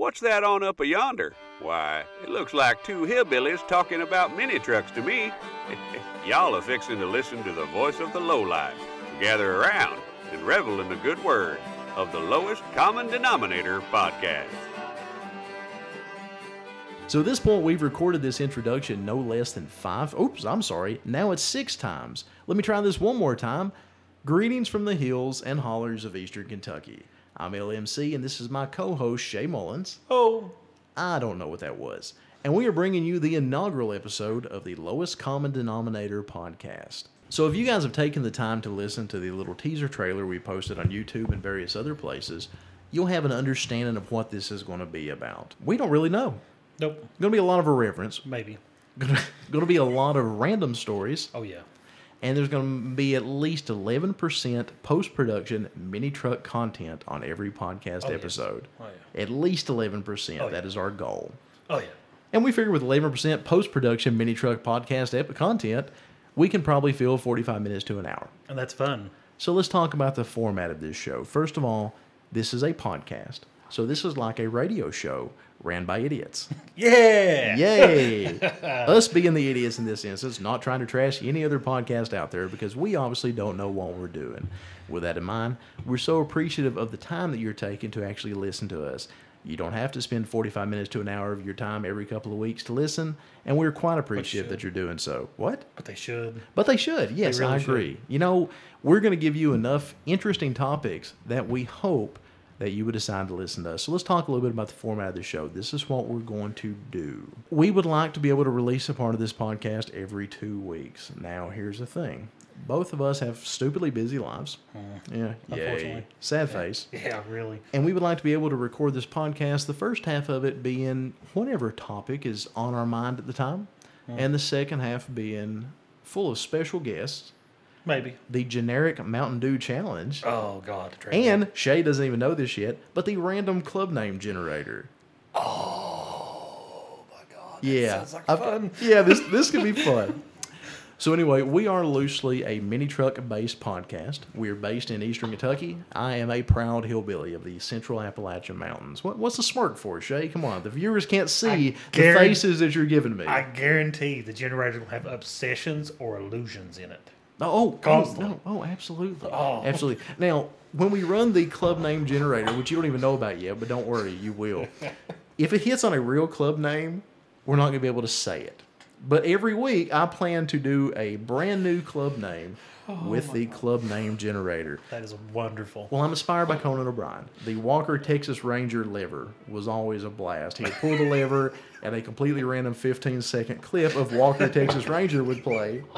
What's that on up a yonder? Why, it looks like two hillbillies talking about mini trucks to me. Y'all are fixing to listen to the voice of the lowlife. Gather around and revel in the good word of the Lowest Common Denominator podcast. So at this point, we've recorded this introduction no less than five. Oops, I'm sorry. Now it's six times. Let me try this one more time. Greetings from the hills and hollers of eastern Kentucky. I'm LMC, and this is my co host, Shay Mullins. Oh, I don't know what that was. And we are bringing you the inaugural episode of the Lowest Common Denominator podcast. So, if you guys have taken the time to listen to the little teaser trailer we posted on YouTube and various other places, you'll have an understanding of what this is going to be about. We don't really know. nope, Going to be a lot of irreverence. maybe. Going to be a lot of random stories, Oh yeah. And there's going to be at least 11% post production mini truck content on every podcast Oh, yes. episode. Oh yeah. At least 11%. Oh, That yeah. is our goal. Oh yeah. And we figure with 11% post production mini truck podcast ep- content, we can probably fill 45 minutes to an hour. And that's fun. So let's talk about the format of this show. First of all, this is a podcast. So this is like a radio show ran by idiots. Yeah. Yay! Us being the idiots in this instance, not trying to trash any other podcast out there because we obviously don't know what we're doing. With that in mind, we're so appreciative of the time that you're taking to actually listen to us. You don't have to spend 45 minutes to an hour of your time every couple of weeks to listen, and we're quite appreciative that you're doing so. What? But they should. But they should. Yes, really I should. agree. You know, we're going to give you enough interesting topics that we hope that you would decide to listen to us. So let's talk a little bit about the format of the show. This is what we're going to do. We would like to be able to release a part of this podcast every two weeks. Now, here's the thing. Both of us have stupidly busy lives. Yeah, yay. Hmm. Unfortunately. Sad face. Yeah, really. And we would like to be able to record this podcast, the first half of it being whatever topic is on our mind at the time, and the second half being full of special guests, Maybe. the generic Mountain Dew challenge, Oh God. Drake. and Shay doesn't even know this yet, but the random club name generator. Oh my God. that Yeah. Sounds like fun. Yeah, this this could be fun. So anyway, we are loosely a mini truck based podcast. We are based in Eastern Kentucky. I am a proud hillbilly of the Central Appalachian Mountains. What, what's the smirk for, Shay? Come on, the viewers can't see the faces that you're giving me. I guarantee the generator will have obsessions or illusions in it. Oh, oh, Constantly. no, oh, absolutely, Oh. absolutely. Now, when we run the club name generator, which you don't even know about yet, but don't worry, you will. if it hits on a real club name, we're not going to be able to say it. But every week, I plan to do a brand new club name oh with the club name generator. That is wonderful. Well, I'm inspired by Conan O'Brien. The Walker Texas Ranger lever was always a blast. He would pull the lever, and a completely random 15 second clip of Walker Texas Ranger would play.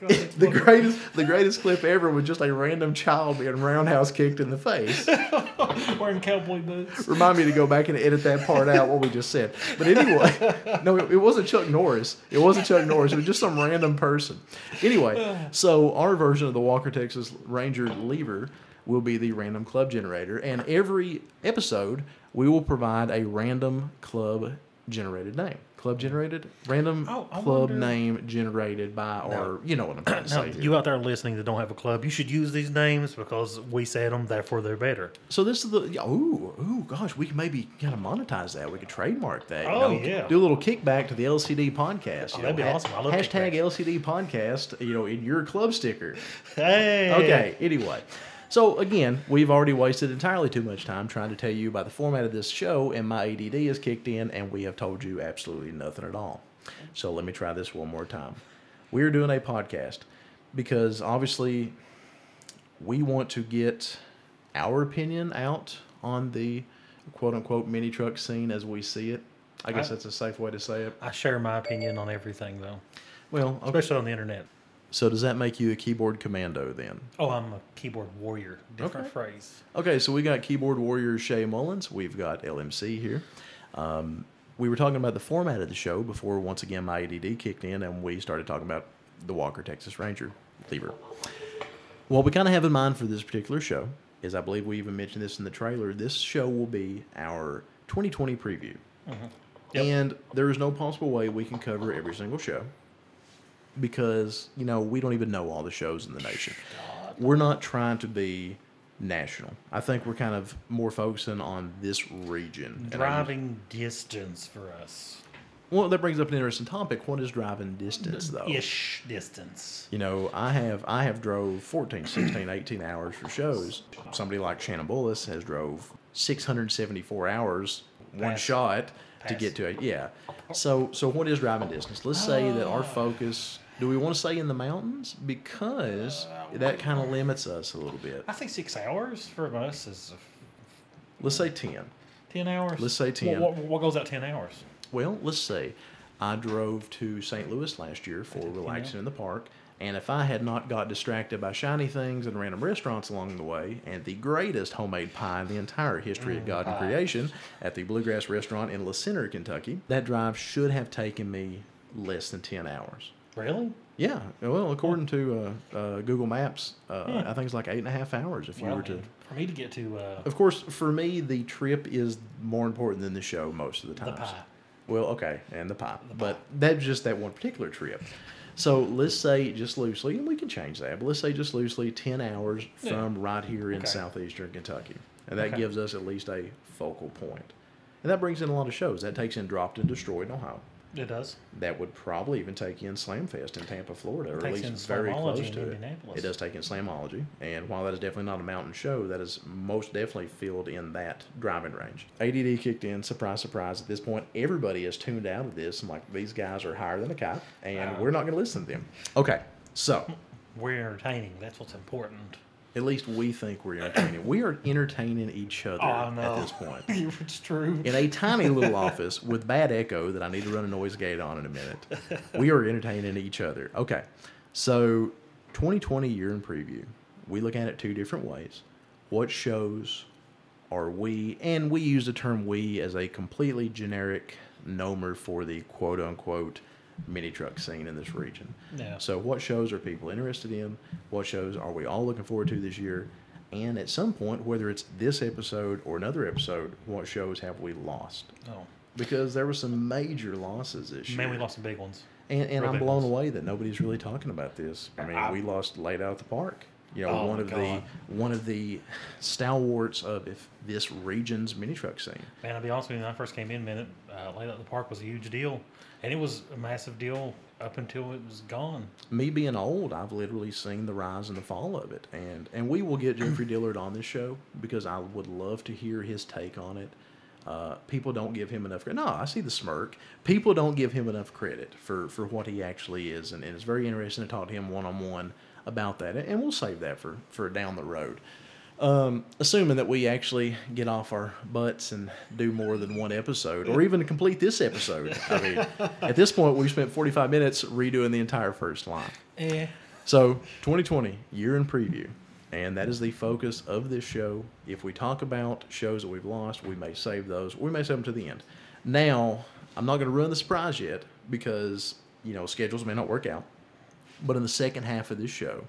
God, The wonderful. greatest, the greatest clip ever was just a random child being roundhouse kicked in the face. Wearing cowboy boots. Remind me to go back and edit that part out what we just said. But anyway, no, it, it wasn't Chuck Norris. It wasn't Chuck Norris. It was just some random person. Anyway, uh. so our version of the Walker Texas Ranger lever will be the random club generator, and every episode we will provide a random club generated name. Club generated, random Oh, club wonder- name generated by, or you know what I'm trying to say. here. you out there listening that don't have a club, you should use these names because we said them, therefore they're better. So this is the oh ooh ooh gosh we can maybe kind of monetize that we could trademark that you Oh, know, yeah. do a little kickback to the LCD podcast Oh, you that'd know, be awesome. I love hashtag kickbacks. LCD podcast you know in your club sticker Hey. okay anyway so again we've already wasted entirely too much time trying to tell you about the format of this show and my ADD has kicked in and we have told you absolutely nothing at all so let me try this one more time we're doing a podcast because obviously we want to get our opinion out on the quote unquote mini truck scene as we see it. I guess I- that's a safe way to say it. I share my opinion on everything though, Well, okay. especially on the internet. So does that make you a keyboard commando then? Oh, I'm a keyboard warrior. Different Okay. phrase. Okay, so we got keyboard warrior Shay Mullins. We've got LMC here. Um, we were talking about the format of the show before once again my ADD kicked in and we started talking about the Walker Texas Ranger lever. What we kind of have in mind for this particular show is I believe we even mentioned this in the trailer. This show will be our 2020 preview. Yep. And there is no possible way we can cover every single show because, you know, we don't even know all the shows in the nation. We're not trying to be national. I think we're kind of more focusing on this region. And Driving distance for us. Well, that brings up an interesting topic. What is driving distance, though? Ish distance. You know, I have I have drove 14, 16, 18 hours for shows. Somebody like Shannon Bullis has drove 674 hours one Pass. shot to get to it. yeah. So so what is driving distance? Let's say that our ah. focus do we want to stay in the mountains because uh, that kind of limits us a little bit. I think six hours for us is Let's say 10. ten hours. Let's say 10. What, what, what goes out ten hours? Well, let's say I drove to St. Louis last year for relaxing in the park, and if I had not got distracted by shiny things and random restaurants along the way, and the greatest homemade pie in the entire history of mm, God and creation at the Bluegrass Restaurant in La Center, Kentucky, that drive should have taken me less than 10 hours. Really? Yeah, well, according to uh, uh, Google Maps, uh. I think it's like eight and a half hours if you Well, were to. for me to get to uh, Of course, for me, the trip is more important than the show most of the the pie. Well, okay, and the pie. The but pie. that's just that one particular trip. So let's say just loosely, and we can change that, but let's say just loosely 10 hours Yeah. from right here in Okay. southeastern Kentucky. And that Okay. gives us at least a focal point. And that brings in a lot of shows. That takes in Dropped and Destroyed in Ohio. It does. That would probably even take in Slamfest in Tampa, Florida, or at least very close in to it. It does take in Slamology, and while that is definitely not a mountain show, that is most definitely filled in that driving range. ADD kicked in, surprise, surprise. At this point, everybody is tuned out of this. I'm like, these guys are higher than a kite, and Wow. we're not going to listen to them. Okay, so We're entertaining. That's what's important. At least we think we're entertaining. We are entertaining each other Oh no. at this point. it's true. in a tiny little office with bad echo that I need to run a noise gate on in a minute. We are entertaining each other. Okay, so 2020 year in preview. We look at it two different ways. What shows are we, and we use the term we as a completely generic nomer for the quote unquote mini truck scene in this region. Yeah. So, what shows are people interested in? What shows are we all looking forward to this year? And at some point, whether it's this episode or another episode, what shows have we lost? Oh, Because there were some major losses this year. man, we lost some big ones. And, and real I'm blown ones. away that nobody's really talking about this. I mean, I- we lost late out the park. You know, Oh one of God. the one of the stalwarts of if this region's mini truck scene. Man, I'll be honest with you. When I first came in, man, uh, Up the Park was a huge deal, and it was a massive deal up until it was gone. me being old, I've literally seen the rise and the fall of it, and and we will get Jeffrey Dillard on this show because I would love to hear his take on it. Uh, people don't give him enough credit. No, I see the smirk. People don't give him enough credit for for what he actually is, and, and it's very interesting to talk to him one on one about that, and we'll save that for for down the road. Um, assuming that we actually get off our butts and do more than one episode, or even complete this episode. I mean, at this point, we've spent 45 minutes redoing the entire first line. Eh. So, 2020, year in preview. And that is the focus of this show. If we talk about shows that we've lost, we may save those. We may save them to the end. Now, I'm not going to ruin the surprise yet because, you know, schedules may not work out. But in the second half of this show,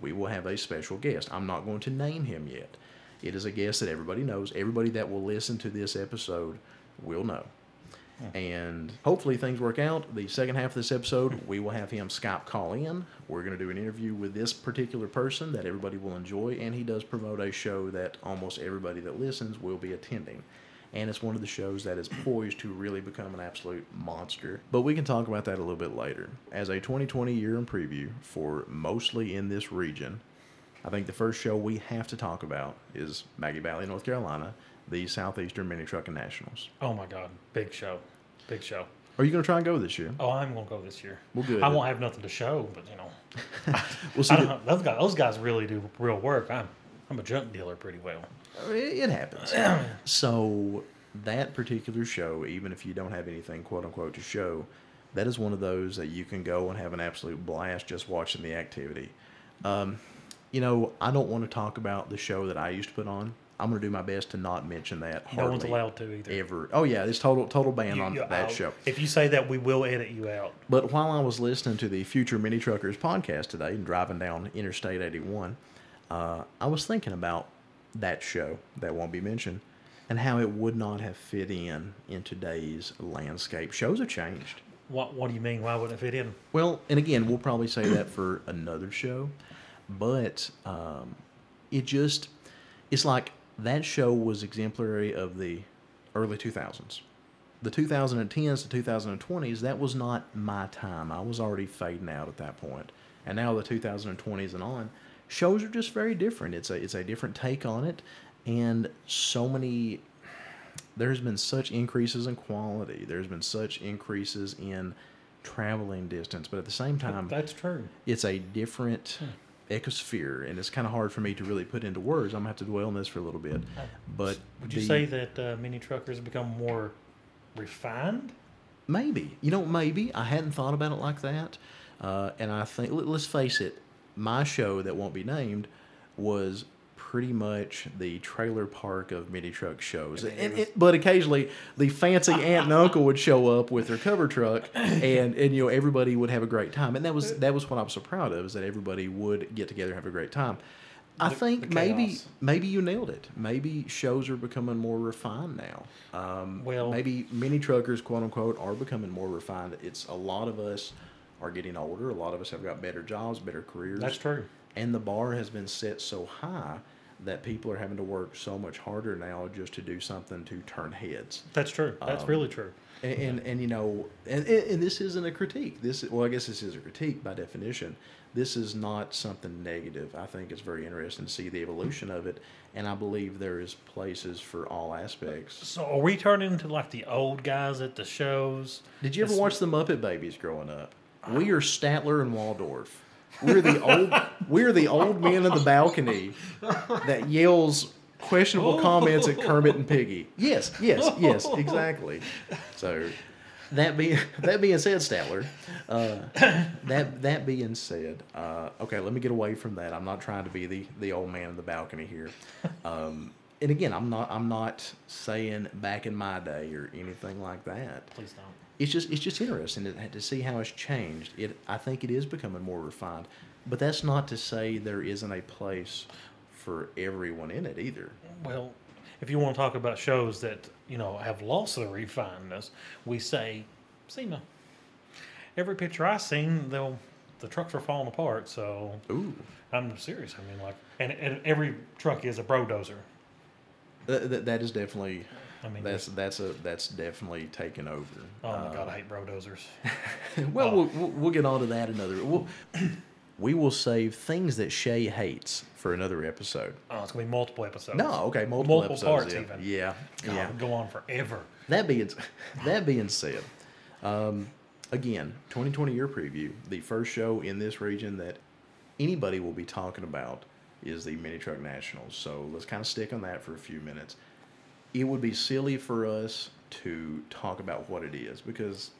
we will have a special guest. I'm not going to name him yet. It is a guest that everybody knows. Everybody that will listen to this episode will know. Hmm. And hopefully things work out. The second half of this episode, we will have him Skype call in. We're going to do an interview with this particular person that everybody will enjoy, and he does promote a show that almost everybody that listens will be attending. And it's one of the shows that is poised to really become an absolute monster. But we can talk about that a little bit later. As a 2020 year in preview for mostly in this region, I think the first show we have to talk about is Maggie Valley, North Carolina, the Southeastern Mini Trucking Nationals. Oh my God, big show, big show. Are you going to try and go this year? Oh, I'm gonna go this year. Well, good. I won't have nothing to show, but you know, We'll see. Know, those guys, those guys really do real work. I'm, I'm a junk dealer pretty well. It happens. so that particular show, even if you don't have anything quote unquote to show, that is one of those that you can go and have an absolute blast just watching the activity. Um, you know, I don't want to talk about the show that I used to put on. I'm going to do my best to not mention that. No one's allowed to either. Ever. Oh yeah, it's total total ban You- on that show. If you say that, we will edit you out. But while I was listening to the Future Mini Truckers podcast today and driving down Interstate 81, uh, I was thinking about that show that won't be mentioned and how it would not have fit in in today's landscape. Shows have changed. What What do you mean? Why wouldn't it fit in? Well, and again, we'll probably say that for another show, but um, it just it's like that show was exemplary of the early 2000s. The 2010s to 2020s, that was not my time. I was already fading out at that point. And now the 2020s and on, shows are just very different. It's a it's a different take on it, and so many. There's been such increases in quality. There's been such increases in traveling distance, but at the same time, That's true. it's a different ecosphere, and it's kind of hard for me to really put into words. I'm gonna have to dwell on this for a little bit. But Would you the- say that uh, mini truckers become more refined? Maybe. You know, maybe. I hadn't thought about it like that. Uh, and I think, let- let's face it, my show that won't be named was pretty much the trailer park of mini truck shows. I mean, it And, it, but occasionally, the fancy aunt and uncle would show up with their cover truck, and, and you know everybody would have a great time. And that was that was what I was so proud of is that everybody would get together and have a great time. I The- think the maybe maybe you nailed it. Maybe shows are becoming more refined now. Um, Well- maybe mini truckers, quote unquote, are becoming more refined. It's a lot of us are getting older. A lot of us have got better jobs, better careers. That's true. And the bar has been set so high that people are having to work so much harder now just to do something to turn heads. That's true. That's Um, really true. And, and, and you know, and, and and this isn't a critique. This, well, I guess this is a critique by definition. This is not something negative. I think it's very interesting to see the evolution of it, and I believe there is places for all aspects. So are we turning into like the old guys at the shows? Did you ever That's- watch the Muppet Babies growing up? We are Statler and Waldorf. We're the old we're the old men in the balcony that yells questionable comments at Kermit and Piggy. Yes, yes, yes, exactly. So that being that being said, Statler, uh, that that being said, uh, okay, let me get away from that. I'm not trying to be the the old man in the balcony here. Um, and again, I'm not I'm not saying back in my day or anything like that Please don't. It's just it's just interesting to, to see how it's changed. It I think it is becoming more refined, but that's not to say there isn't a place for everyone in it either. Well, if you want to talk about shows that you know have lost their refinedness, we say SEMA. Every picture I've seen, they'll the trucks are falling apart. So Ooh, I'm serious. I mean, like, and, and every truck is a brodozer. that, that, that is definitely I mean, that's that's a that's definitely taken over. oh my god, Uh, I hate brodozers. well, Oh. we'll, we'll we'll get on to that another. We'll, we will save things that Shay hates for another episode. Oh, it's gonna be multiple episodes. No, okay, multiple, Multiple episodes. parts yeah. even. Yeah, God, yeah. go on forever. That being that being said, um, again, 2020 year preview. The first show in this region that anybody will be talking about is the Mini Truck Nationals. So let's kind of stick on that for a few minutes. It would be silly for us to talk about what it is because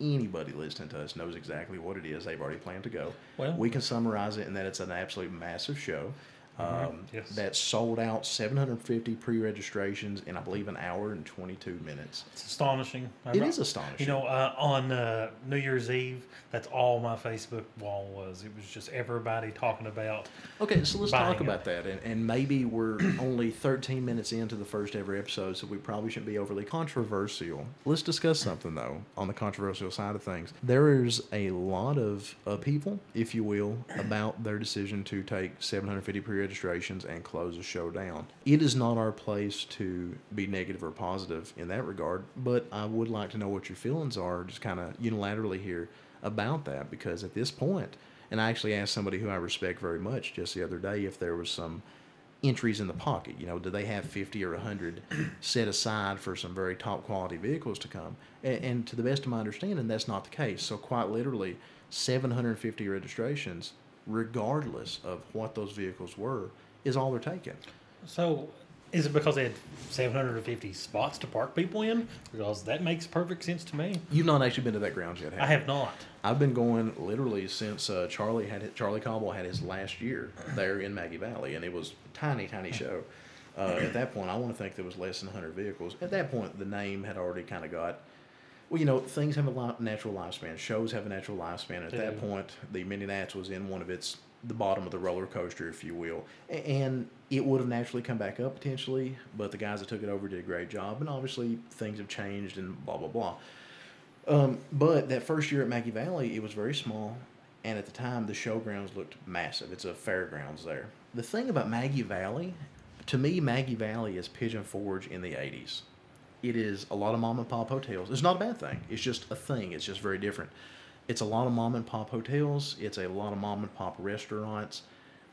anybody listening to us knows exactly what it is. They've already planned to go. Well- we can summarize it in that it's an absolute massive show. Um, Yes. That sold out 750 pre-registrations in I believe an hour and 22 minutes. It's astonishing. It is astonishing. You know, uh, on uh, New Year's Eve, that's all my Facebook wall was. It was just everybody talking about. Okay, so let's talk it. about that. And, and maybe we're only 13 minutes into the first ever episode, so we probably shouldn't be overly controversial. Let's discuss something, though, on the controversial side of things. There is a lot of upheaval, if you will, about their decision to take 750 pre registrations and close the show down. It is not our place to be negative or positive in that regard, but I would like to know what your feelings are, just kind of unilaterally here, about that, because at this point, and I actually asked somebody who I respect very much just the other day if there was some entries in the pocket. You know, do they have 50 or 100 set aside for some very top quality vehicles to come? And, and to the best of my understanding, that's not the case. So, quite literally, 750 registrations, regardless of what those vehicles were, is all they're taking. So, is it because they had 750 spots to park people in? Because that makes perfect sense to me. You've not actually been to that grounds yet, have I you? have not. I've been going literally since uh, Charlie had Charlie Cobble had his last year there in Maggie Valley, and it was a tiny, tiny show. Uh, at that point, I want to think there was less than 100 vehicles. At that point, the name had already kind of got. Well, you know, things have a li- natural lifespan. Shows have a natural lifespan. At They that do. point, the Mini Nats was in one of its the bottom of the roller coaster, if you will, and it would have naturally come back up potentially. But the guys that took it over did a great job, and obviously things have changed and blah blah blah. Um, but that first year at Maggie Valley, it was very small, and at the time, the showgrounds looked massive. It's a fairgrounds there. The thing about Maggie Valley, to me, Maggie Valley is Pigeon Forge in the 80s. It is a lot of mom and pop hotels. It's not a bad thing. It's just a thing. It's just very different. It's a lot of mom and pop hotels. It's a lot of mom and pop restaurants.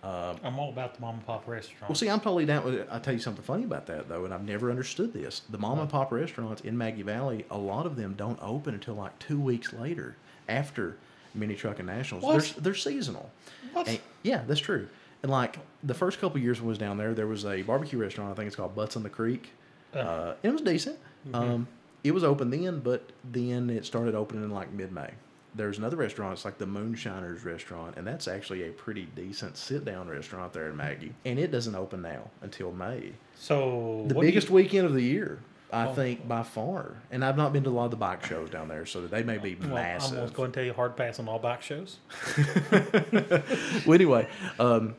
Uh, I'm all about the mom and pop restaurant. well, see, I'm totally down with it. I'll tell you something funny about that, though, and I've never understood this. The mom and pop restaurants in Maggie Valley, a lot of them don't open until like two weeks later after Mini Truck and Nationals. What? They're, they're seasonal. What? And- yeah, that's true. And like the first couple of years when I was down there, there was a barbecue restaurant. I think it's called Butts on the Creek. Uh, it was decent. Um, it was open then, but then it started opening in like mid May. There's another restaurant. It's like the Moonshiners restaurant, and that's actually a pretty decent sit down restaurant there in Maggie. And it doesn't open now until May. so The do you- biggest weekend of the year, I Oh. think, by far. And I've not been to a lot of the bike shows down there, so they may be well, I'm massive. going to tell you hard pass on all bike shows. well, anyway, um,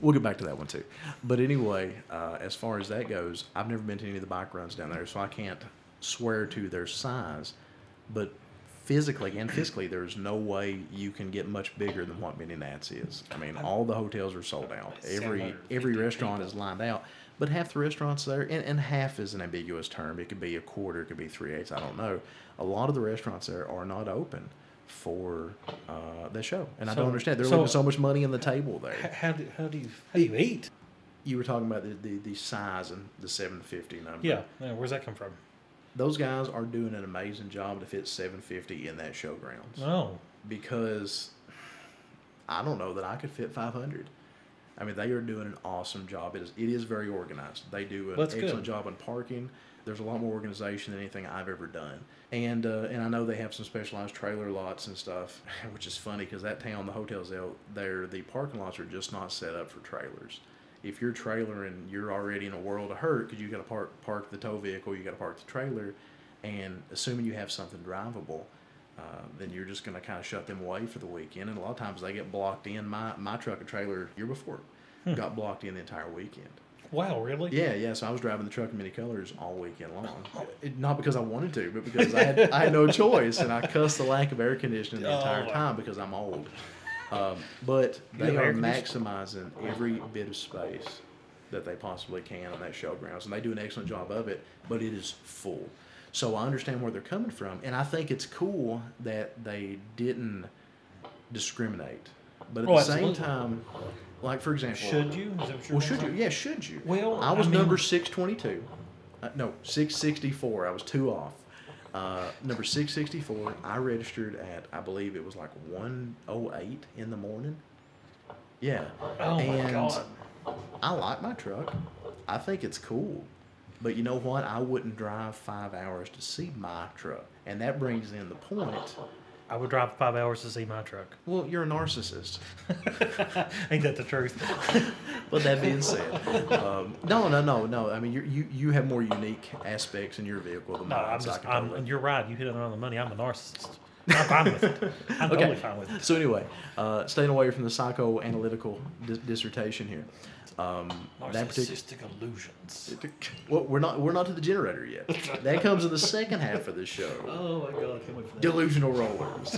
we'll get back to that one too. But anyway, uh, as far as that goes, I've never been to any of the bike runs down there, so I can't swear to their size. But physically and physically, there's no way you can get much bigger than what Mini Nats is. I mean, all the hotels are sold out. Every every restaurant is lined out. But half the restaurants there, and, and half is an ambiguous term. It could be a quarter, it could be three eighths. I don't know. A lot of the restaurants there are not open for uh, the show, and I don't understand. They're so- leaving so much money on the table there. How do, how do you how do you eat? You were talking about the, the, the size and the 750 number. Yeah, yeah, where's that come from? Those guys are doing an amazing job to fit 750 in that showgrounds Oh, because I don't know that I could fit 500. I mean, they are doing an awesome job. It is, it is very organized. They do an That's excellent good. job on parking. There's a lot more organization than anything I've ever done. And uh, and I know they have some specialized trailer lots and stuff, which is funny because that town, the hotels there, there, the parking lots are just not set up for trailers. If you're trailering, you're already in a world of hurt because you got to park park the tow vehicle, you got to park the trailer, and assuming you have something drivable, uh, then you're just going to kind of shut them away for the weekend. And a lot of times they get blocked in. My my truck and trailer year before got blocked in the entire weekend. Wow, really? Yeah, yeah. So I was driving the truck in many colors all weekend long. It, not because I wanted to, but because I had I had no choice, and I cussed the lack of air conditioning the entire Oh. time because I'm old. Um, but they are maximizing every bit of space that they possibly can on that showgrounds, and they do an excellent job of it. But it is full, so I understand where they're coming from, and I think it's cool that they didn't discriminate. But at Oh, the same absolutely. time, like for example, Should you? Is that what well, should you? Yeah, should you? Well, I was I mean- number six twenty two. Uh, no, six sixty four. I was two off. Uh, number six sixty four. I registered at I believe it was like one oh eight in the morning. Yeah. Oh my and god. I like my truck. I think it's cool. But you know what? I wouldn't drive five hours to see my truck. And that brings in the point. I would drive five hours to see my truck. Well, you're a narcissist. Ain't that the truth? But that being said, um, no, no, no, no. I mean, you you you have more unique aspects in your vehicle than No, mine. I'm so just. I'm, totally- you're right. You hit it on the money. I'm a narcissist. I'm fine with it. I'm Okay. totally fine with it. So anyway, uh, staying away from the psychoanalytical dis- dissertation here. Um, that particular. Illusions. Well, we're not we're not to the generator yet. That comes in the second half of the show. Oh my god! I can't wait for that. Delusional rollers.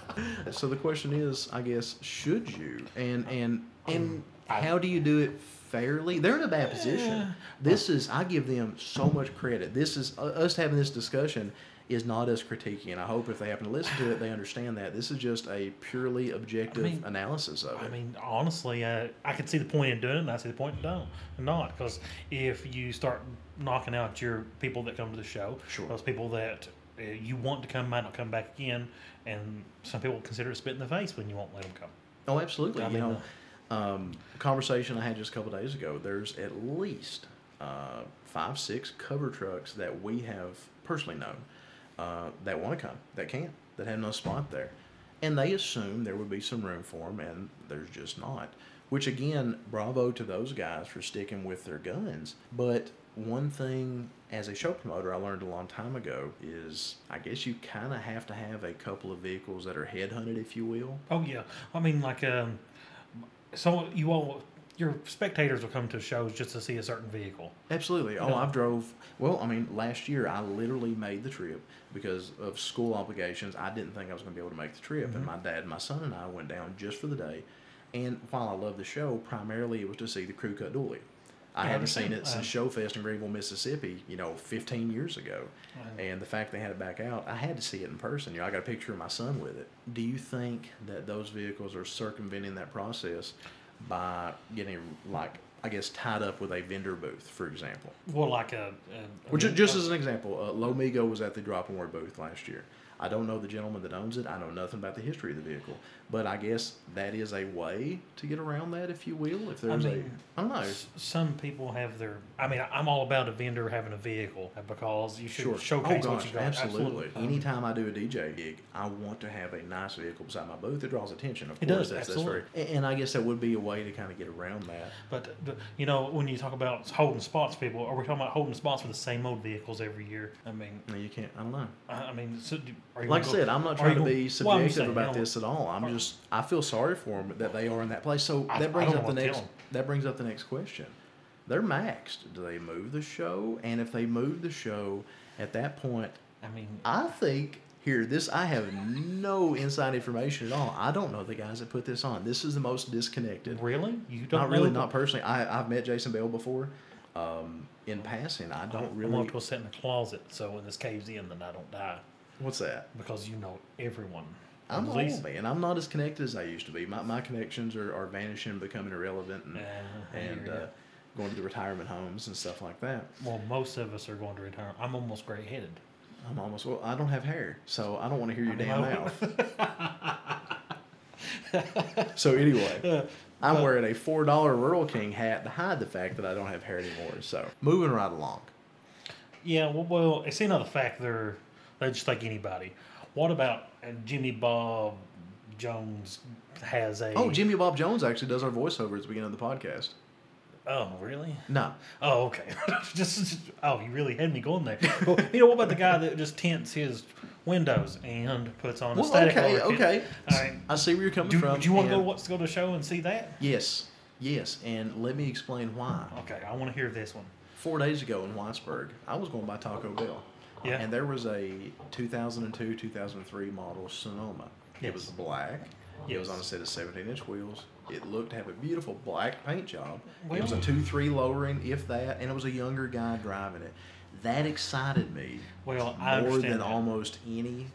so the question is, I guess, should you? And and and how do you do it fairly? They're in a bad position. This is I give them so much credit. This is uh, us having this discussion is not us critiquing. And I hope if they happen to listen to it, they understand that this is just a purely objective mean- analysis of it. I mean, honestly, uh, I can see the point in doing it, and I see the point in don't, not. Because if you start knocking out your people that come to the show, Sure. those people that uh, you want to come might not come back again, and some people consider it spit in the face when you won't let them come. Oh, absolutely. I you mean, know, um, conversation I had just a couple days ago. There's at least uh, five, six cover trucks that we have personally known uh, that want to come, that can't, that have no spot there, and they assume there would be some room for them, and there's just not. Which again, bravo to those guys for sticking with their guns. But one thing as a show promoter I learned a long time ago is I guess you kind of have to have a couple of vehicles that are headhunted, if you will. Oh yeah, I mean, like, um, so you all, your spectators will come to shows just to see a certain vehicle. Absolutely. Oh, Yeah. I've drove. Well, I mean, last year I literally made the trip because of school obligations. I didn't think I was going to be able to make the trip, and my dad, my son, and I went down just for the day. And while I love the show, primarily it was to see the crew cut dually. I I hadn't seen it since Uh, Showfest in Greenville, Mississippi, you know, 15 years ago. Uh, And the fact they had it back out, I had to see it in person. You know, I got a picture of my son with it. Do you think that those vehicles are circumventing that process by getting, like, I guess, tied up with a vendor booth, for example? Well, like a. a Well, a- just as an example, uh, Lomigo was at the Drop and Word booth last year. I don't know the gentleman that owns it. I know nothing about the history of the vehicle, but I guess that is a way to get around that, if you will. If there's mean, a, I don't know. Some people have their. I mean, I'm all about a vendor having a vehicle because you should Sure. showcase oh what you got. absolutely. Um, Anytime I do a DJ gig, I want to have a nice vehicle beside my booth. It draws attention, of It course. does, that's, absolutely. That's very, and I guess that would be a way to kind of get around that. But the- you know, when you talk about holding spots, people are we talking about holding spots for the same old vehicles every year? I mean, I mean, you can't. I don't know. I, I mean, so do, Like I said, I'm not trying to be subjective about this at all. I'm just I feel sorry for them that they are in that place. So that brings up the next that brings up the next question. They're maxed. Do they move the show? And if they move the show, at that point, I mean, I think here this I have no inside information at all. I don't know the guys that put this on. This is the most disconnected. really, you don't Not really, not personally. I I've met Jason Bell before. Um, in passing, I don't I'm really. going to sit in the closet, so when this caves in, then I don't die What's that? because you know everyone. I'm At old, man. I'm not as connected as I used to be. My, my connections are, are vanishing, becoming irrelevant, and, Uh, and uh, going to the retirement homes and stuff like that. Well, most of us are going to retire. I'm almost gray headed. I'm almost well. I don't have hair, so I don't want to hear your I damn mouth. so anyway, Uh, I'm wearing a four dollar Rural King hat to hide the fact that I don't have hair anymore. So moving right along. Yeah, well, well, it's another fact they're they're just like anybody. What about Jimmy Bob Jones has a? Oh, Jimmy Bob Jones actually does our voiceover at the beginning of the podcast. Oh, really? No, Oh, okay. just, just- oh, you really had me going there. Well, you know what about the guy that just tints his windows and puts on a well, static okay, kit? okay. All right. I see where you're coming Do, from. do you want to go what's go to the show and see that? Yes, yes, and let me explain why. Okay, I want to hear this one. four days ago in Whitesburg, I was going by Taco Bell. Yeah. And there was a 2002 2003 model Sonoma. It was Yes. black. It was on a set of 17 inch wheels. It looked to have a beautiful black paint job. it was a 2 3 lowering, if that, and it was a younger guy driving it. That excited me Well, more than that. almost any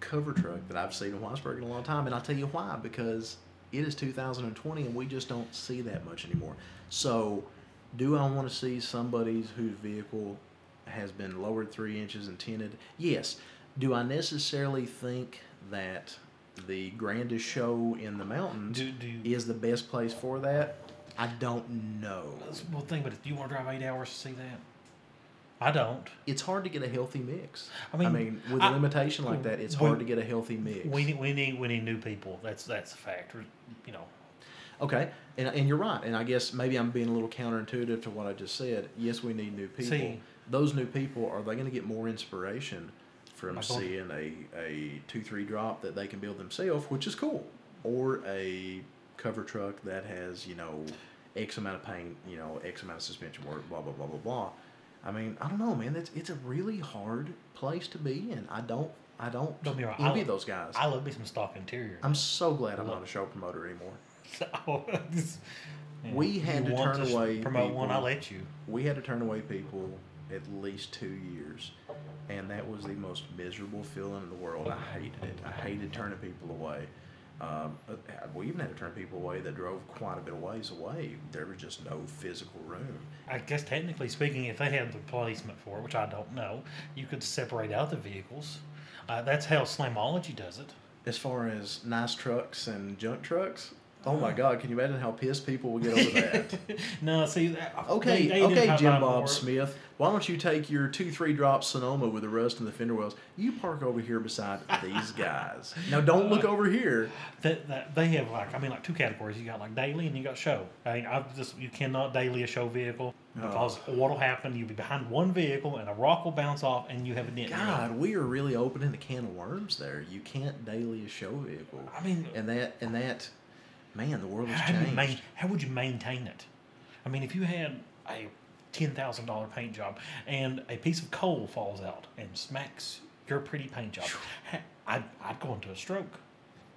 cover truck that I've seen in Whitesburg in a long time. And I'll tell you why because it is 2020 and we just don't see that much anymore. So, do I want to see somebody's whose vehicle has been lowered three inches and tinted? Yes. Do I necessarily think that the grandest show in the mountains Do, do is the best place for that? I don't know. well, think about it. Do you want to drive eight hours to see that? I don't. It's hard to get a healthy mix. I I mean, mean, with I- a limitation like that, it's we- hard to get a healthy mix. We need, we need we need new people. That's that's a fact. You know, Okay, and, and you're right. And I guess maybe I'm being a little counterintuitive to what I just said. Yes, we need new people. See- Those new people, are they going to get more inspiration from I seeing a, a 2 3 drop that they can build themselves, which is cool, or a cover truck that has, you know, X amount of paint, you know, X amount of suspension work, blah, blah, blah, blah, blah. I mean, I don't know, man. It's, it's a really hard place to be in. I don't, I don't, Don't be wrong, I envy lo- those guys. I love me some stock interior. I'm so glad I'm not a show promoter anymore. Yeah. We had You to turn away promote one. I'll let you. we had to turn away people at least two years. And that was the most miserable feeling in the world. I hated it. I hated turning people away. Um, we even had to turn people away that drove quite a bit of ways away. There was just no physical room. I guess technically speaking, if they had the placement for it, which I don't know, you could separate out the vehicles. Uh, that's how Slamology does it. as far as nice trucks and junk trucks oh my uh-huh. god can you imagine how pissed people would get over that no, see, that, uh, Okay, they- they okay, Jim Bob Smith. Why don't you take your two three drop Sonoma with the rust and the fender wells? You park over here beside these guys. Now don't look uh, over here. That, that they have like I mean like two categories. You got like daily and you got show. I mean I've just you cannot daily a show vehicle Oh. because what'll happen? You'll be behind one vehicle and a rock will bounce off and you have a dent. God, we are really opening the can of worms there. You can't daily a show vehicle. I mean, And that and that, man, the world has how, changed. main, how would you maintain it? I mean, if you had a ten thousand dollar paint job and a piece of coal falls out and smacks your pretty paint job, I'd, I'd go into a stroke.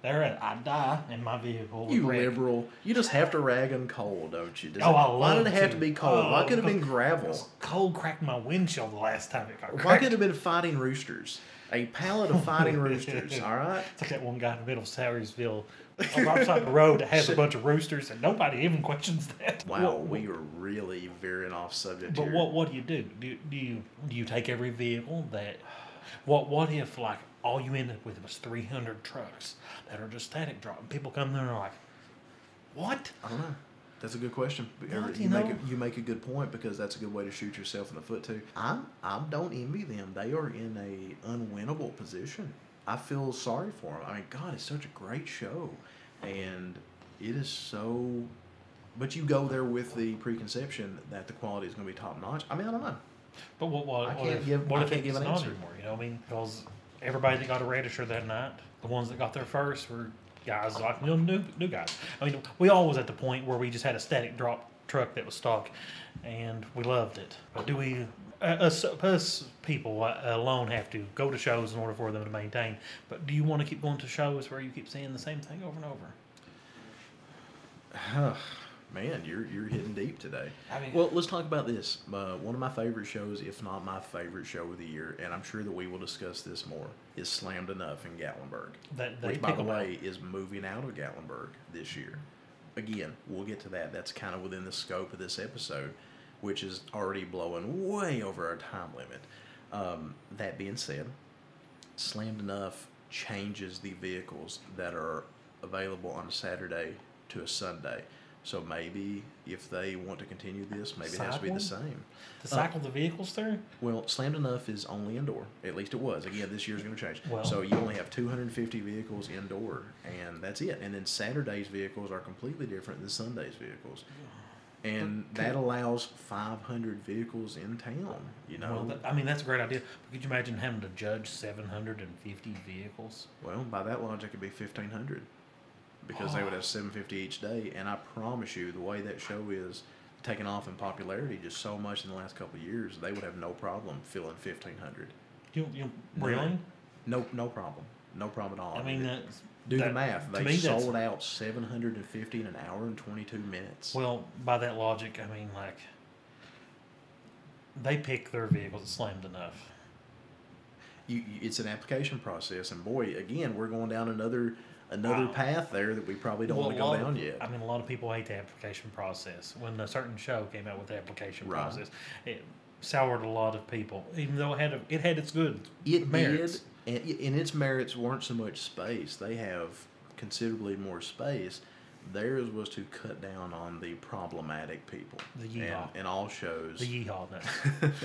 there I'd die in my vehicle. You wreck. liberal. You just have to rag on coal, don't you? Does Oh, it- I why did it have to. to be coal? why Oh, could it have been gravel? Cold cracked my windshield the last time it got Why cracked. could it have been fighting roosters? A pallet of fighting roosters, all right? It's like that one guy in the middle of Salyersville, right beside the road, that has a bunch of roosters, and nobody even questions that. Wow, What- we are really veering off subject But here. what what do you do? Do do you do you take every vehicle that? What what if like all you end up with was three hundred trucks that are just static drop, and people come there and are like, what? I don't know. That's a good question. What, you you make know? a, you make a good point because that's a good way to shoot yourself in the foot too. I I don't envy them. They are in a unwinnable position. I feel sorry for them. I mean, God, it's such a great show, and it is so. But you go there with the preconception that the quality is going to be top notch. I mean, I don't know. But what what, I can't if, give- what I if can't it's give an not answer. anymore? You know, what I mean, because everybody that got a register that night, the ones that got there first were guys like new new, guys. I mean, we all was at the point where we just had a static drop truck that was stock, and we loved it. But do we? Uh, us, us people uh, alone have to go to shows in order for them to maintain. But do you want to keep going to shows where you keep seeing the same thing over and over? Man, you're you're hitting deep today. I mean- well, let's talk about this. Uh, one of my favorite shows, if not my favorite show of the year, and I'm sure that we will discuss this more, is Slammed Enough in Gatlinburg, That which, by the 'em out. way, is moving out of Gatlinburg this year. Again, we'll get to that. That's kind of within the scope of this episode, which is already blowing way over our time limit. Um, that being said, Slammed Enough changes the vehicles that are available on a Saturday to a Sunday. So maybe if they want to continue this, maybe cycle? it has to be the same. To uh, cycle the vehicles through? Well, slammed enough is only indoor. At least it was. Again, this year's going to change. Well, so you only have 250 vehicles indoor, and that's it. And then Saturday's vehicles are completely different than Sunday's vehicles. And that allows 500 vehicles in town. You know, well, that, I mean that's a great idea. But could you imagine having to judge 750 vehicles? Well, by that logic, it'd be 1,500 because oh. they would have 750 each day. And I promise you, the way that show is taking off in popularity just so much in the last couple years, they would have no problem filling 1,500. You, you really? No, no problem. No problem at all. I mean, that's, do that, the math. They sold out 750 in an hour and 22 minutes. Well, by that logic, I mean like they pick their vehicles slammed enough. You, you, it's an application process, and boy, again, we're going down another another Wow. path there that we probably don't Well, want to go down of, yet. I mean, a lot of people hate the application process. When a certain show came out with the application Right. process, it soured a lot of people. Even though it had a, it had its good It merits. did, and, and its merits weren't so much space. They have considerably more space. Theirs was to cut down on the problematic people. The and, yeehaw. and all shows. The yeehaw no.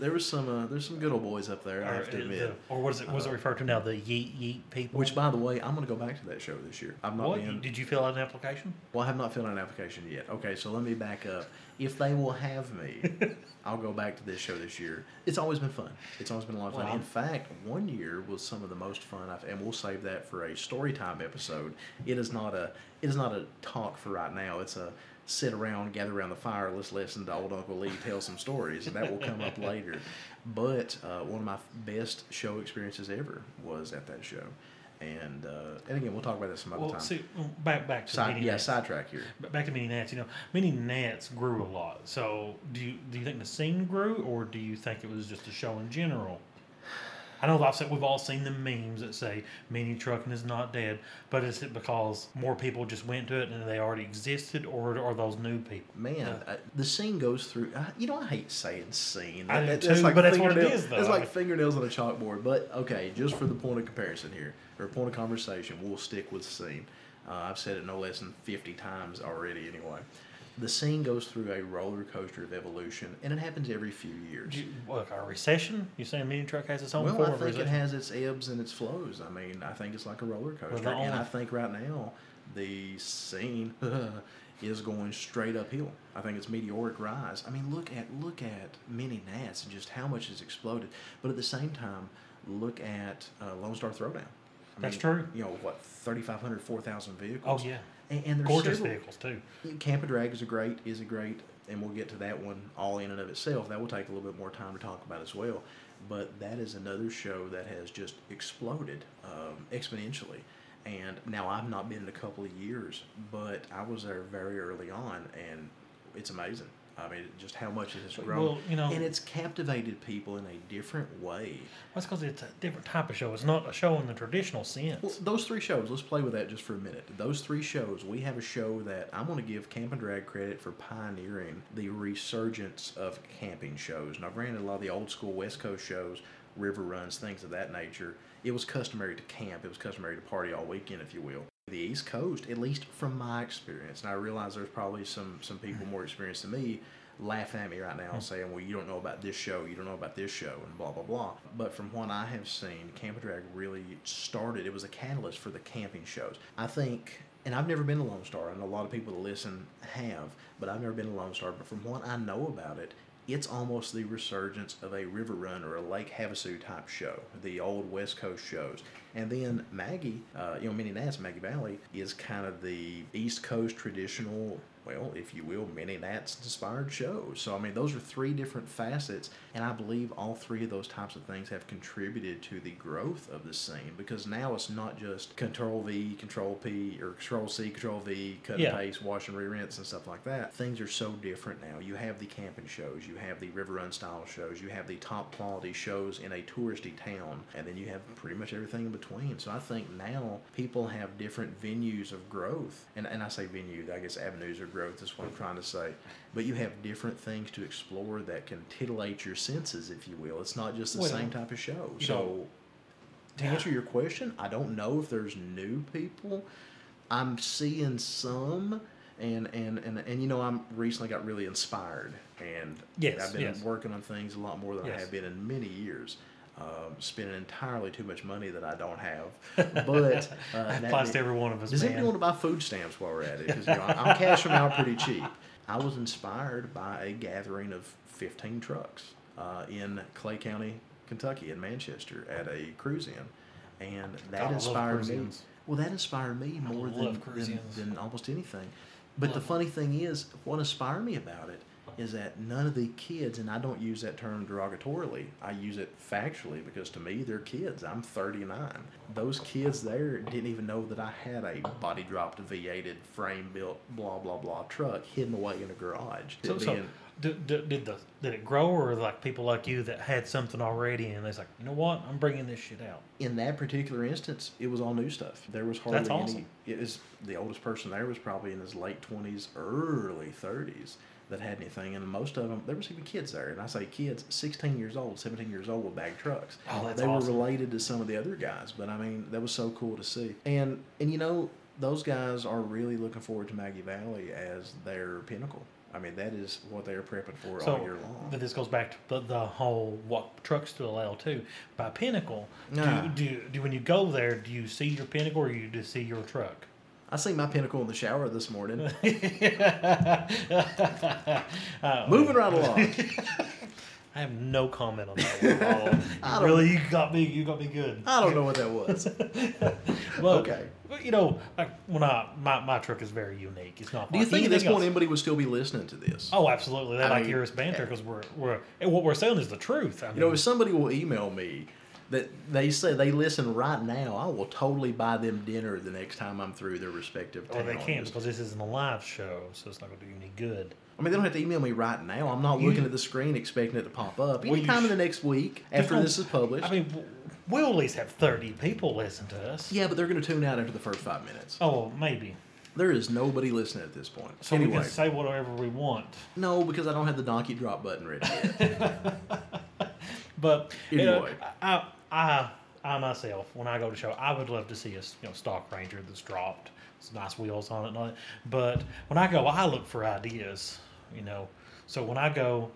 there was some. Uh, there's some good old boys up there. I have to uh, admit. the- or what is it? It Uh, referred to now? The yeet yeet people. Which, by the way, I'm going to go back to that show this year. I'm not what being. did you fill out an application? Well, I have not filled out an application yet. Okay, so let me back up. If they will have me, I'll go back to this show this year. It's always been fun. It's always been a lot of fun. In fact, one year was some of the most fun I've, and we'll save that for a story time episode. It is not a it is not a talk for right now. It's a sit around, gather around the fire, let's listen to old Uncle Lee tell some stories, and that will come up later. But uh, one of my best show experiences ever was at that show. And uh, and again, we'll talk about that some other Well, time. see, back back to Side, yeah, Nats. sidetrack here. Back to mini Nats. You know, mini Nats grew a lot. So, do you do you think the scene grew, or do you think it was just a show in general? I know I've said we've all seen the memes that say mini trucking is not dead, but is it because more people just went to it and they already existed, or are those new people? Man, uh, the scene goes through. Uh, you know, I hate saying scene. I do That- too, but that's what it is, though. It's like fingernails on a chalkboard. But okay, just for the point of comparison here, or point of conversation, we'll stick with scene. Uh, I've said it no less than fifty times already. Anyway, the scene goes through a roller coaster of evolution, and it happens every few years. You, what, a recession? You saying mini truck has its own Well, form I think it has its ebbs and its flows. I mean, I think it's like a roller coaster, the and I think right now the scene is going straight uphill. I think it's meteoric rise. I mean, look at look at Mini Nats and just how much has exploded. But at the same time, look at uh, Lone Star Throwdown. I That's mean, true. You know what, 3,500, 4,000 vehicles. Oh yeah, and, and there's gorgeous several- vehicles too. Camp and Drag is a great is a great, and we'll get to that one all in and of itself. That will take a little bit more time to talk about as well. But that is another show that has just exploded um, exponentially, And now I've not been in a couple of years, but I was there very early on, and it's amazing. I mean, just how much it has grown. Well, you know- and it's captivated people in a different way. That's because it's a different type of show. It's not a show in the traditional sense. Well, those three shows, let's play with that just for a minute. Those three shows, we have a show that I'm going to give Camp and Drag credit for pioneering the resurgence of camping shows. Now, granted, a lot of the old school West Coast shows, river runs, things of that nature, it was customary to camp. It was customary to party all weekend, if you will. The East Coast, at least from my experience, and I realize there's probably some some people more experienced than me laughing at me right now hmm. saying, well, you don't know about this show, you don't know about this show, and blah, blah, blah. But from what I have seen, Camp and Drag really started, it was a catalyst for the camping shows. I think, and I've never been to Lone Star, and a lot of people that listen have, but I've never been to Lone Star. But from what I know about it, it's almost the resurgence of a river run or a Lake Havasu type show, the old West Coast shows. And then Maggie, uh, you know, Mini Nats, Maggie Valley, is kind of the East Coast traditional, well, if you will, Mini Nats inspired shows. So, I mean, those are three different facets, and I believe all three of those types of things have contributed to the growth of the scene because now it's not just Control V, Control P, or Control C, Control V, cut Yeah. and paste, wash and re-rinse, and stuff like that. Things are so different now. You have the camping shows, you have the river run style shows, you have the top quality shows in a touristy town, and then you have pretty much everything in between. So I think now people have different venues of growth, and and I say venue, I guess avenues of growth is what I'm trying to say. But you have different things to explore that can titillate your senses, if you will. It's not just the Well, same type of show. So to answer your question, I don't know if there's new people. I'm seeing some, and and and and you know, I'm recently got really inspired, and Yes, I've been yes. working on things a lot more than I have been in many years. Um, spending entirely too much money that I don't have, but uh, that applies to every one of us, does man. anybody want to buy food stamps while we're at it? Because you know, I'm cashing them out pretty cheap. I was inspired by a gathering of 15 trucks uh, in Clay County, Kentucky, in Manchester, at a cruise in, and that God, inspired me. Well, that inspired me more than, than, than almost anything. But the funny thing is, what inspired me about it is that none of the kids, and I don't use that term derogatorily, I use it factually because to me they're kids. I'm 39. Those kids there didn't even know that I had a body dropped V8 frame built blah blah blah truck hidden away in a garage. So, so did, did, did the did it grow, or like people like you that had something already, and they's like, you know what, I'm bringing this shit out. in that particular instance, it was all new stuff. There was hardly That's awesome. any. It was the oldest person there was probably in his late twenties, early thirties that had anything, and most of them there was even kids there. And I say kids, sixteen years old, seventeen years old with bag trucks. Oh, that's they awesome. were related to some of the other guys, but I mean that was so cool to see. And and you know those guys are really looking forward to Maggie Valley as their pinnacle. I mean that is what they are prepping for So all year long. but this goes back to the, the whole what trucks to allow too. By Pinnacle, Nah. do, do do when you go there, do you see your Pinnacle or you just see your truck? I see my pinnacle in the shower this morning. Uh, Moving right along. I have no comment on that one at all. Really, you got me. You got me good. I don't know what that was. Well, Okay. But you know, like when I my, my truck is very unique. It's not. Do you think at this point else. anybody would still be listening to this? Oh, absolutely. They I like mean, hear us banter because we're we're and what we're saying is the truth. I mean, You know, if somebody will email me that they say they listen right now, I will totally buy them dinner the next time I'm through their respective or they can't because this isn't a live show, so it's not going to do any good. I mean, they don't have to email me right now. I'm not You- looking at the screen expecting it to pop up. Well, Anytime in the next week after this is published. I mean, we'll at least have thirty people listen to us. yeah, but they're going to tune out after the first five minutes. Oh, maybe. There is nobody listening at this point. So we can say whatever we want. no, because I don't have the donkey drop button ready yet. But you know, Anyway. I, I, I myself, when I go to show, I would love to see a you know stock Ranger that's dropped, some nice wheels on it, and all that. But when I go, I look for ideas. You know, so when I go,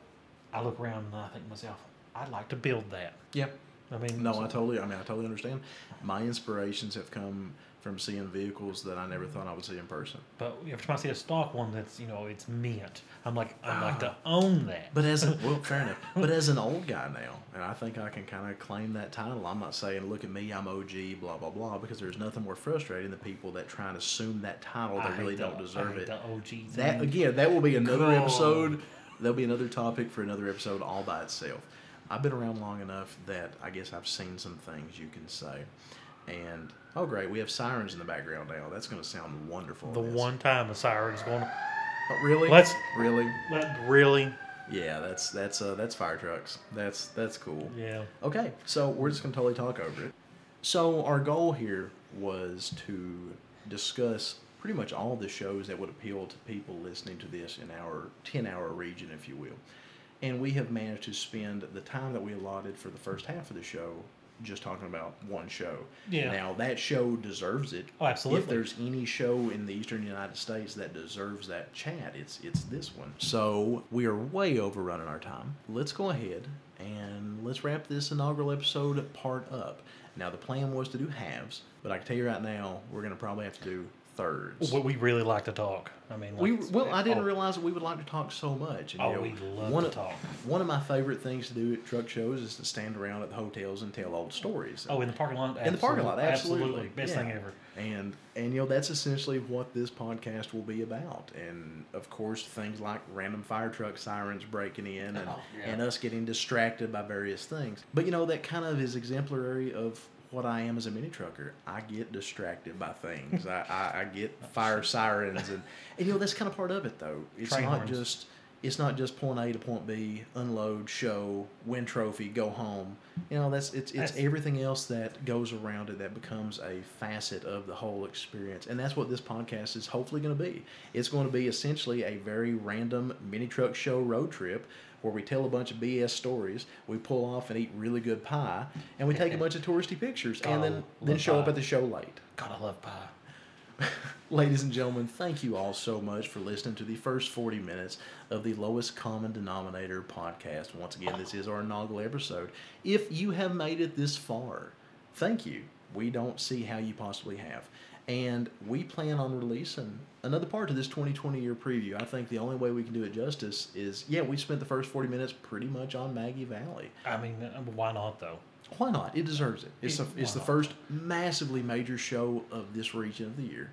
I look around and I think to myself, I'd like to build that. Yep. I mean, No, so- I totally. I mean, I totally understand. My inspirations have come from seeing vehicles that I never mm. thought I would see in person. But if I see a stock one that's you know it's mint, I'm like I'd like to ah. own that. But as a, well, fair enough. But as an old guy now, and I think I can kind of claim that title. I'm not saying, look at me, I'm OG, blah blah blah, because there's nothing more frustrating than people that try and assume that title that really don't deserve it. The OG That again, that will be another God. episode. There'll be another topic for another episode all by itself. I've been around long enough that I guess I've seen some things you can say. And oh, great, we have sirens in the background now. That's going to sound wonderful. The one time the siren's going to. Oh, really? Let's- really. Really? Yeah, that's that's uh, that's fire trucks. That's that's cool. Yeah. Okay, so we're just gonna totally talk over it. So our goal here was to discuss pretty much all the shows that would appeal to people listening to this in our ten-hour region, if you will. And we have managed to spend the time that we allotted for the first half of the show just talking about one show. Yeah. Now that show deserves it. Oh, absolutely. If there's any show in the eastern United States that deserves that chat, it's it's this one. So we are way overrunning our time. Let's go ahead and let's wrap this inaugural episode part up. Now the plan was to do halves, but I can tell you right now we're gonna probably have to do thirds. We, we really like to talk. I mean, like, We well, I didn't oh, realize that we would like to talk so much. And, Oh, you know, we love one to of, talk. One of my favorite things to do at truck shows is to stand around at the hotels and tell old stories. Oh, in the parking lot. in the parking lot, Absolute- absolutely, best Yeah. thing ever. And and you know that's essentially what this podcast will be about. And of course, things like random fire truck sirens breaking in and Oh, yeah. and us getting distracted by various things. But you know that kind of is exemplary of what I am as a mini trucker. I get distracted by things. I, I, I get fire sirens and and you know that's kind of part of it though. It's Train not horns. just it's not just point A to point B, unload, show, win trophy, go home. You know, that's it's it's That's- everything else that goes around it that becomes a facet of the whole experience. And that's what this podcast is hopefully going to be. It's going to be essentially a very random mini truck show road trip where we tell a bunch of BS stories, we pull off and eat really good pie, and we take a bunch of touristy pictures and then Oh, then show up at the show late. God, I love pie. Ladies and gentlemen, thank you all so much for listening to the first 40 minutes of the Lowest Common Denominator podcast. Once again, this is our inaugural episode. If you have made it this far, thank you. We don't see how you possibly have. And we plan on releasing another part of this 2020 year preview. I think the only way we can do it justice is yeah, we spent the first 40 minutes pretty much on Maggie Valley. I mean, why not though? Why not? It deserves it. It's, It- the, it's the first massively major show of this region of the year.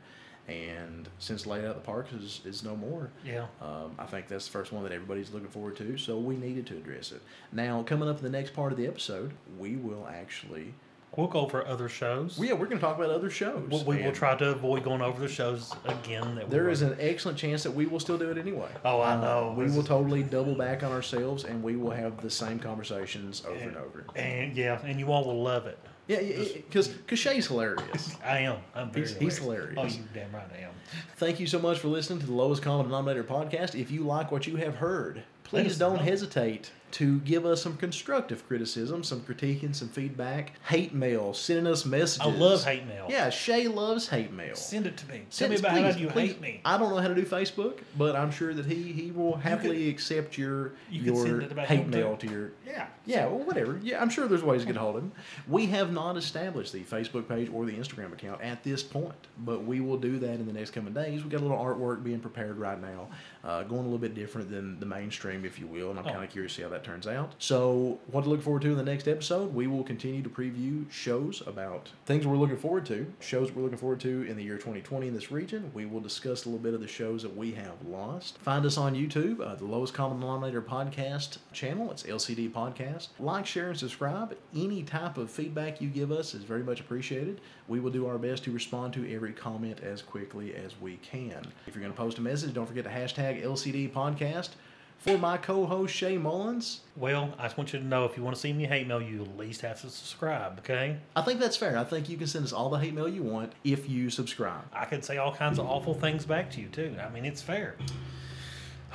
And since Laid Out the Park is, is no more, Yeah. um, I think that's the first one that everybody's looking forward to. So we needed to address it. Now, coming up in the next part of the episode, we will actually. We'll go over other shows. Well, yeah, we're going to talk about other shows. We, we will try to avoid going over the shows again. That There is an excellent chance that we will still do it anyway. Oh, I Uh, know. we This will is- totally double back on ourselves and we will have the same conversations over and and, over. and yeah, and you all will love it. Yeah, because Shay's hilarious. I am. I'm very. He's- he's hilarious. Oh, you damn right I am. Thank you so much for listening to the Lowest Common Denominator podcast. If you like what you have heard, please don't know. hesitate to give us some constructive criticism, some critique, and some feedback. Hate mail, sending us messages. I love hate mail. Yeah, Shay loves hate mail. Send it to me. Tell me about please, how you please. hate me. I don't know how to do Facebook, but I'm sure that he he will happily accept your you could your send it hate mail too. to your Yeah. yeah, well, whatever. Yeah, I'm sure there's ways to get hold of him. We have not established the Facebook page or the Instagram account at this point, but we will do that in the next coming days. We've got a little artwork being prepared right now, uh, going a little bit different than the mainstream, if you will, and I'm Oh. kind of curious to see how that turns out. So, what to look forward to in the next episode? We will continue to preview shows about things we're looking forward to, shows we're looking forward to in the year 2020 in this region. We will discuss a little bit of the shows that we have lost. Find us on YouTube, uh, the Lowest Common Denominator podcast channel. It's LCD Podcast. Like, share, and subscribe. Any type of feedback you give us is very much appreciated. We will do our best to respond to every comment as quickly as we can. If you're going to post a message, don't forget to hashtag LCD Podcast. For my co-host Shay Mullins, Well, I just want you to know if you want to see me hate mail, you at least have to subscribe. Okay. I think that's fair. I think you can send us all the hate mail you want if you subscribe. I could say all kinds of awful things back to you too. I mean, it's fair.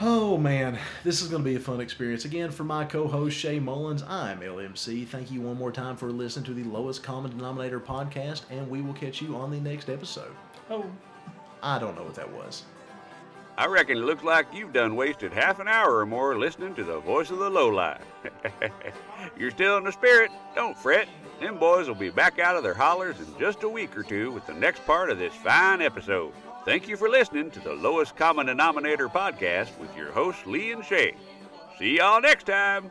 Oh man, this is going to be a fun experience. Again, for my co host Shay Mullins, I'm LMC. Thank you one more time for listening to the Lowest Common Denominator podcast, and we will catch you on the next episode. Oh. I don't know what that was. I reckon it looks like you've done wasted half an hour or more listening to the voice of the lowlife. You're still in the spirit. Don't fret. Them boys will be back out of their hollers in just a week or two with the next part of this fine episode. Thank you for listening to the Lowest Common Denominator podcast with your hosts Lee and Shay. See y'all next time.